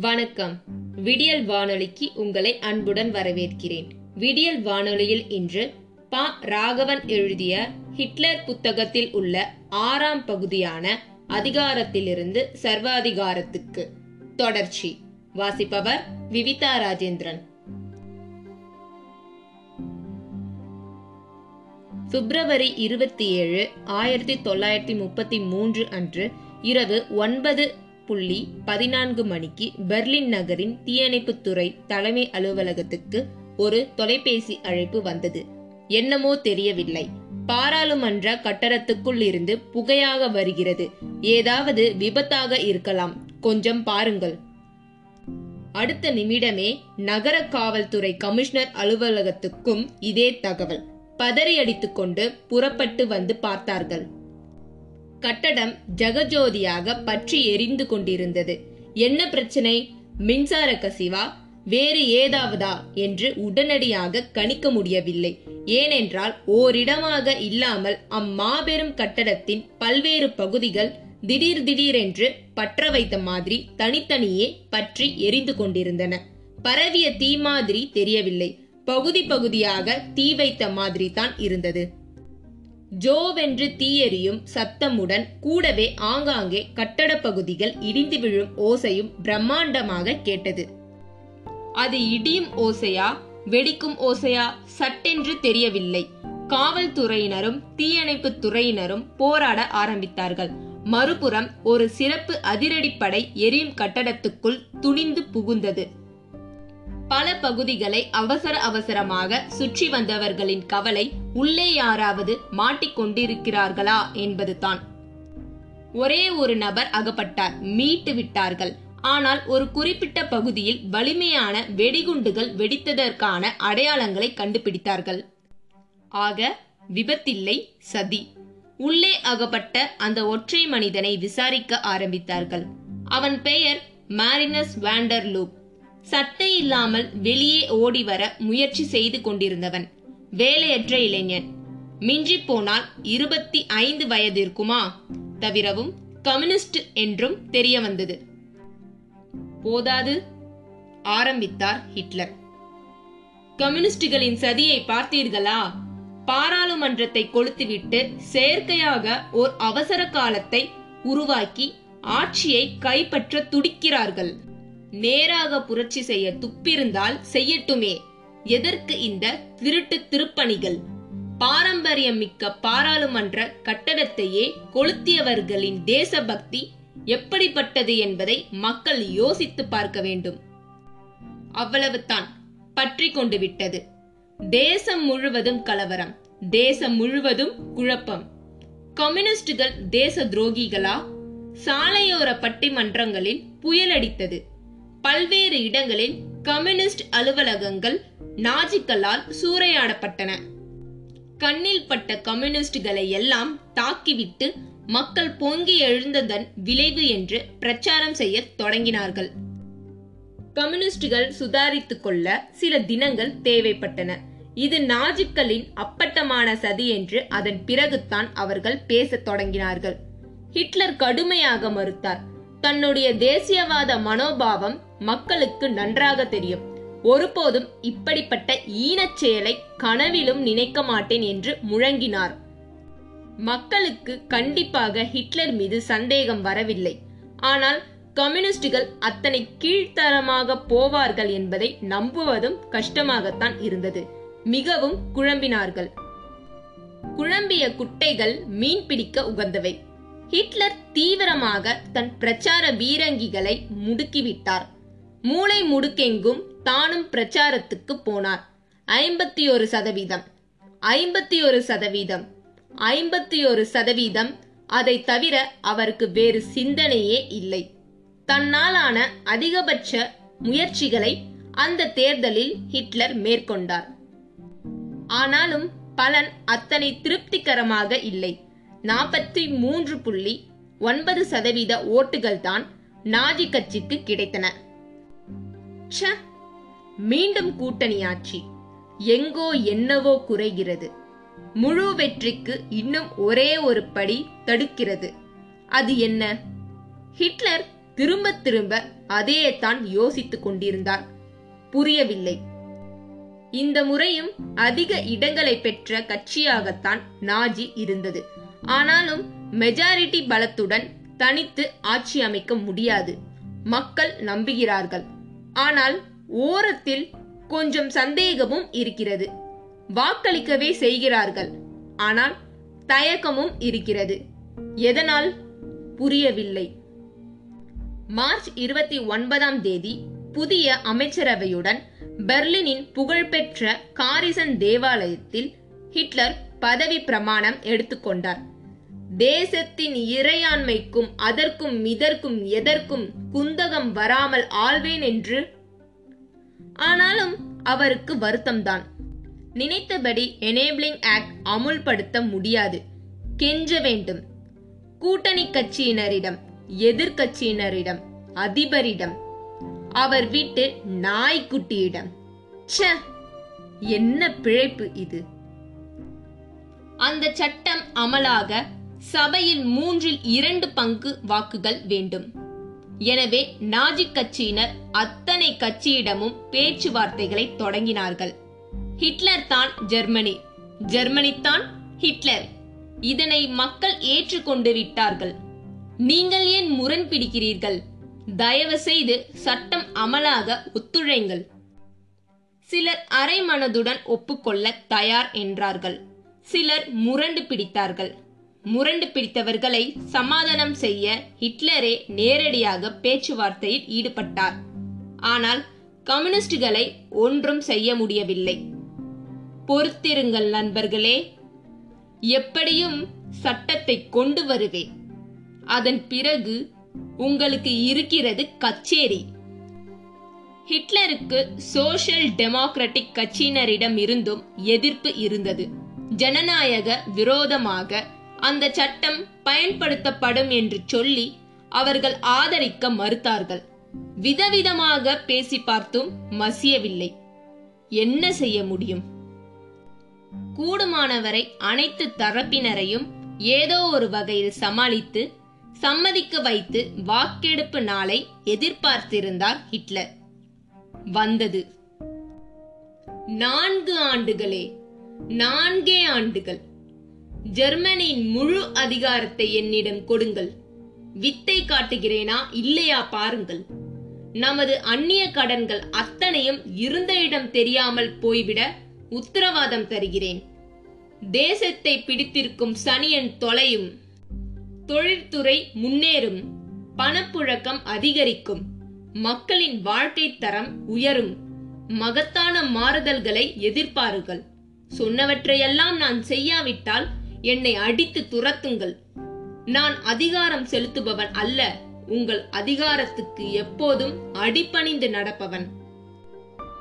வணக்கம். விடியல் வானொலிக்கு உங்களை அன்புடன் வரவேற்கிறேன். விடியல் வானொலியில் இன்று ப. ராகவன் எழுதிய ஹிட்லர் புத்தகத்தில் உள்ள ஆறாம் பகுதியான அதிகாரத்திலிருந்து சர்வாதிகாரத்துக்கு. தொடர்ச்சி. வாசிப்பவர் விவிதா ராஜேந்திரன். பிப்ரவரி இருபத்தி ஏழு ஆயிரத்தி தொள்ளாயிரத்தி முப்பத்தி மூன்று அன்று இரவு ஒன்பது புள்ளி பதினான்கு மணிக்கு பெர்லின் நகரின் தீயணைப்புத்துறை தலைமை அலுவலகத்துக்கு ஒரு தொலைபேசி அழைப்பு வந்தது. என்னமோ தெரியவில்லை. பாராளுமன்ற கட்டடத்துக்குள் இருந்து புகையாக வருகிறது. ஏதாவது விபத்தாக இருக்கலாம். கொஞ்சம் பாருங்கள். அடுத்த நிமிடமே நகர காவல்துறை கமிஷனர் அலுவலகத்துக்கும் இதே தகவல். பதறியடித்துக்கொண்டு புறப்பட்டு வந்து பார்த்தார்கள். கட்டடம் ஜெகஜோதியாக பற்றி எரிந்து கொண்டிருந்தது. என்ன பிரச்சனை? மின்சார கசிவா? வேறு ஏதாவதா? என்று உடனடியாக கணிக்க முடியவில்லை. ஏனென்றால் ஓரிடமாக இல்லாமல் அம்மாபெரும் கட்டடத்தின் பல்வேறு பகுதிகள் திடீர் திடீரென்று பற்ற வைத்த மாதிரி தனித்தனியே பற்றி எரிந்து கொண்டிருந்தன. பரவிய தீ மாதிரி தெரியவில்லை. பகுதி பகுதியாக தீ வைத்த மாதிரி தான் இருந்தது. ஜோவென்று தீயெறியும் சத்தமுடன் கூடவே ஆங்காங்கே கட்டட பகுதிகள் இடிந்து விழும் ஓசையும் பிரம்மாண்டமாக கேட்டது. அது இடியும் ஓசையா? வெடிக்கும் ஓசையா? சட்டென்று தெரியவில்லை. காவல்துறையினரும் தீயணைப்பு துறையினரும் போராட ஆரம்பித்தார்கள். மறுபுறம் ஒரு சிறப்பு அதிரடிப்படை எரியும் கட்டடத்துக்குள் துணிந்து புகுந்தது. பல பகுதிகளை அவசர அவசரமாக சுற்றி வந்தவர்களின் கவலை உள்ளே யாராவது மாட்டிக்கொண்டிருக்கிறார்களா என்பதுதான். ஒரே ஒரு நபர் அகப்பட்டார் மீட்டு விட்டார்கள். ஆனால் ஒரு குறிப்பிட்ட பகுதியில் வலிமையான வெடிகுண்டுகள் வெடித்ததற்கான அடையாளங்களை கண்டுபிடித்தார்கள். ஆக விபத்தில்லை சதி. உள்ளே அகப்பட்ட அந்த ஒற்றை மனிதனை விசாரிக்க ஆரம்பித்தார்கள். அவன் பெயர் மாரினஸ் வேண்டர்லூப் சட்டை இல்லாமல் வெளியே ஓடி வர முயற்சி செய்து கொண்டிருந்தவன். வேலையற்ற இளைஞன். மிஞ்சி போனால் இருபத்தி ஐந்து வயதிற்குமா? தவிரவும் கம்யூனிஸ்ட் என்றும் தெரிய வந்தது போதாது. ஆரம்பித்தார் ஹிட்லர். கம்யூனிஸ்டுகளின் சதியை பார்த்தீர்களா? பாராளுமன்றத்தை கொளுத்துவிட்டு செயற்கையாக ஓர் அவசர காலத்தை உருவாக்கி ஆட்சியை கைப்பற்ற துடிக்கிறார்கள். நேராக புரட்சி செய்ய துப்பிருந்தால் செய்யட்டுமே. எதற்கு இந்த திருட்டு திருப்பணிகள்? பாரம்பரியம் மிக்க பாராளுமன்ற கட்டடத்தையே கொளுத்தியவர்களின் தேசபக்தி எப்படிப்பட்டது என்பதை மக்கள் யோசித்து பார்க்க வேண்டும். அவ்வளவுதான் பற்றி கொண்டு விட்டது. தேசம் முழுவதும் கலவரம் தேசம் முழுவதும் குழப்பம். கம்யூனிஸ்டுகள் தேச துரோகிகளா? சாலையோர பட்டிமன்றங்களில் புயலடித்தது பல்வேறு இடங்களில் கம்யூனிஸ்ட் அலுவலகங்கள் நாஜிக்களால் சூறையாடப்பட்டன. கண்ணில் பட்ட கம்யூனிஸ்டுகளை எல்லாம் தாக்கிவிட்டு மக்கள் பொங்கி எழுந்ததன் விளைவு என்று பிரச்சாரம் செய்ய தொடங்கினார்கள். கம்யூனிஸ்டுகள் சுதாரித்துக் கொள்ள சில தினங்கள் தேவைப்பட்டன. இது நாஜிக்களின் அப்பட்டமான சதி என்று அதன் பிறகுதான் அவர்கள் பேசத் தொடங்கினார்கள். ஹிட்லர் கடுமையாக மறுத்தார். தன்னுடைய தேசியவாத மனோபாவம் மக்களுக்கு நன்றாக தெரியும். ஒருபோதும் இப்படிப்பட்ட ஈனச் செயலை கனவிலும் நினைக்க மாட்டேன் என்று முழங்கினார். மக்களுக்கு கண்டிப்பாக ஹிட்லர் மீது சந்தேகம் வரவில்லை. ஆனால் கம்யூனிஸ்டுகள் அத்தனை கீழ்த்தரமாக போவார்கள் என்பதை நம்புவதும் கஷ்டமாகத்தான் இருந்தது. மிகவும் குழம்பினார்கள். குழம்பிய குட்டைகள் மீன் பிடிக்க உகந்தவை. ஹிட்லர் தீவிரமாக தன் பிரச்சார வீரங்கிகளை முடுக்கிவிட்டார். மூளை முடுக்கெங்கும் தானும் பிரச்சாரத்துக்கு போனார். ஐம்பத்தி ஒரு சதவீதம். ஐம்பத்தி ஒரு சதவீதம். ஐம்பத்தி ஒரு சதவீதம். அதை தவிர அவருக்கு வேறு சிந்தனையே இல்லை. தன்னாலான அதிகபட்ச முயற்சிகளை அந்த தேர்தலில் ஹிட்லர் மேற்கொண்டார். ஆனாலும் பலன் அத்தனை திருப்திகரமாக இல்லை. நாற்பத்தி மூன்று புள்ளி ஒன்பது சதவீத ஓட்டுகள் தான் நாஜி கட்சிக்கு கிடைத்தன. ச்ச, மீண்டும் கூட்டணியாட்சி எங்கோ என்னவோ குறைகிறது. முழு வெற்றிக்கு இன்னும் ஒரே ஒரு படி தடுக்கிறது. அது என்ன? ஹிட்லர் திரும்ப திரும்ப அதையே தான் யோசித்துக் கொண்டிருந்தார். புரியவில்லை. இந்த முறையும் அதிக இடங்களை பெற்ற கட்சியாகத்தான் நாஜி இருந்தது. ஆனாலும் மெஜாரிட்டி பலத்துடன் தனித்து ஆட்சி அமைக்க முடியாது. மக்கள் நம்புகிறார்கள். ஆனால் ஓரத்தில் கொஞ்சம் சந்தேகமும் இருக்கிறது. வாக்களிக்கவே செய்கிறார்கள். ஆனால் தயக்கமும் இருக்கிறது. எதனால்? புரியவில்லை. மார்ச் இருபத்தி ஒன்பதாம் தேதி புதிய அமைச்சரவையுடன் பெர்லினின் புகழ்பெற்ற காரிசன் தேவாலயத்தில் ஹிட்லர் பதவி பிரமாணம் எடுத்துக்கொண்டார். தேசத்தின் இறையாண்மைக்கும் அதற்கும் இதற்கும் எதற்கும் குந்தகம் வராமல் ஆள்வேன் என்று? ஆனாலும் அவருக்கு வருத்தம்தான். நினைத்தபடி எனேபிளிங் ஆக்ட் அமுல்படுத்த முடியாது. கெஞ்ச வேண்டும். கூட்டணி கட்சியினரிடம் எதிர்க்கட்சியினரிடம் அதிபரிடம் அவர் வீட்டு நாய்க்குட்டியிடம் ச்ச! என்ன பிழைப்பு இது? அந்த சட்டம் அமலாக சபையில் மூன்றில் இரண்டு பங்கு வாக்குகள் வேண்டும். எனவே நாஜி கட்சியினர் அத்தனை கட்சியிடமும் பேச்சுவார்த்தைகளை தொடங்கினார்கள். ஹிட்லர் தான் ஜெர்மனி. ஜெர்மனி தான் ஹிட்லர். இதனை மக்கள் ஏற்றுக்கொண்டு விட்டார்கள் நீங்கள் ஏன் முரண் பிடிக்கிறீர்கள்? தயவு செய்து சட்டம் அமலாக ஒத்துழைங்கள் சிலர் அரை மனதுடன் ஒப்புக்கொள்ள தயார் என்றார்கள். சிலர் முரண்டு பிடித்தார்கள். முரண்டு பிடித்தவர்களை சமாதானம் செய்ய ஹிட்லரே நேரடியாக பேச்சுவார்த்தையில் ஈடுபட்டார். ஆனால் கம்யூனிஸ்டுகளை ஒன்றும் செய்ய முடியவில்லை. பொறுத்திருங்கள் நண்பர்களே எப்படியும் சட்டத்தை கொண்டு வருவேன். அதன் பிறகு உங்களுக்கு இருக்கிறது கச்சேரி. ஹிட்லருக்கு சோஷியல் டெமோக்ராட்டிக் கட்சியினரிடம் இருந்தும் எதிர்ப்பு இருந்தது. ஜனநாயக விரோதமாக அந்த சட்டம் பயன்படுத்தப்படும் என்று சொல்லி அவர்கள் ஆதரிக்க மறுத்தார்கள். விதவிதமாக பேசி பார்த்தும் மசியவில்லை. என்ன செய்ய முடியும்? கூடுமானவரை அனைத்து தரப்பினரையும் ஏதோ ஒரு வகையில் சமாளித்து சம்மதிக்க வைத்து வாக்கெடுப்பு நாளை எதிர்பார்த்திருந்தார் ஹிட்லர். வந்தது. நான்கு ஆண்டுகளே நான்கே ஆண்டுகள். ஜெர்மனியின் முழு அதிகாரத்தை என்னிடம் கொடுங்கள். வித்தை காட்டுகிறேனா இல்லையா பாருங்கள். நமது அந்நிய கடன்கள் அத்தனையும் இருந்த இடம் தெரியாமல் போய்விட உத்தரவாதம் தருகிறேன். தேசத்தை பிடித்திருக்கும் சனியன் தொலையும் தொழில்துறை முன்னேறும் பணப்புழக்கம் அதிகரிக்கும் மக்களின் வாழ்க்கை தரம் உயரும் மகத்தான மாறுதல்களை எதிர்பாருங்கள். சொன்னவற்றையெல்லாம் நான் செய்யாவிட்டால் என்னை அடித்து துரத்துங்கள். நான் அதிகாரம் செலுத்துபவன் அல்ல உங்கள் அதிகாரத்துக்கு எப்போதும் அடிபணிந்து நடப்பவன்.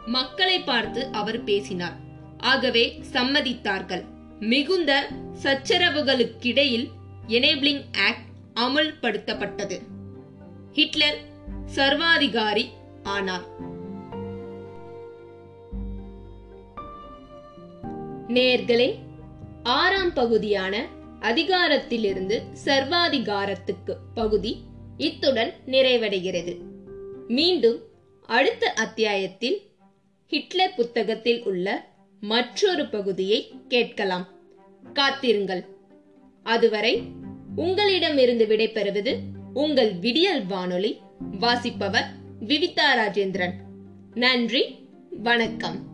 மக்களை பார்த்து அவர் பேசினார். ஆகவே சம்மதித்தார்கள். மிகுந்த சச்சரவுகளுக்கிடையில் எனேபிளிங் ஆக்ட் அமுல்படுத்தப்பட்டது. ஹிட்லர் சர்வாதிகாரி ஆனார். நேர்களே ஆறாம் பகுதியான அதிகாரத்திலிருந்து சர்வாதிகாரத்துக்கு பகுதி இத்துடன் நிறைவடைகிறது. மீண்டும் அடுத்த அத்தியாயத்தில் ஹிட்லர் புத்தகத்தில் உள்ள மற்றொரு பகுதியை கேட்கலாம். காத்திருங்கள். அதுவரை உங்களிடமிருந்து விடைபெறுவது உங்கள் விடியல் வானொலி வாசிப்பவர் விவிதா ராஜேந்திரன். நன்றி வணக்கம்.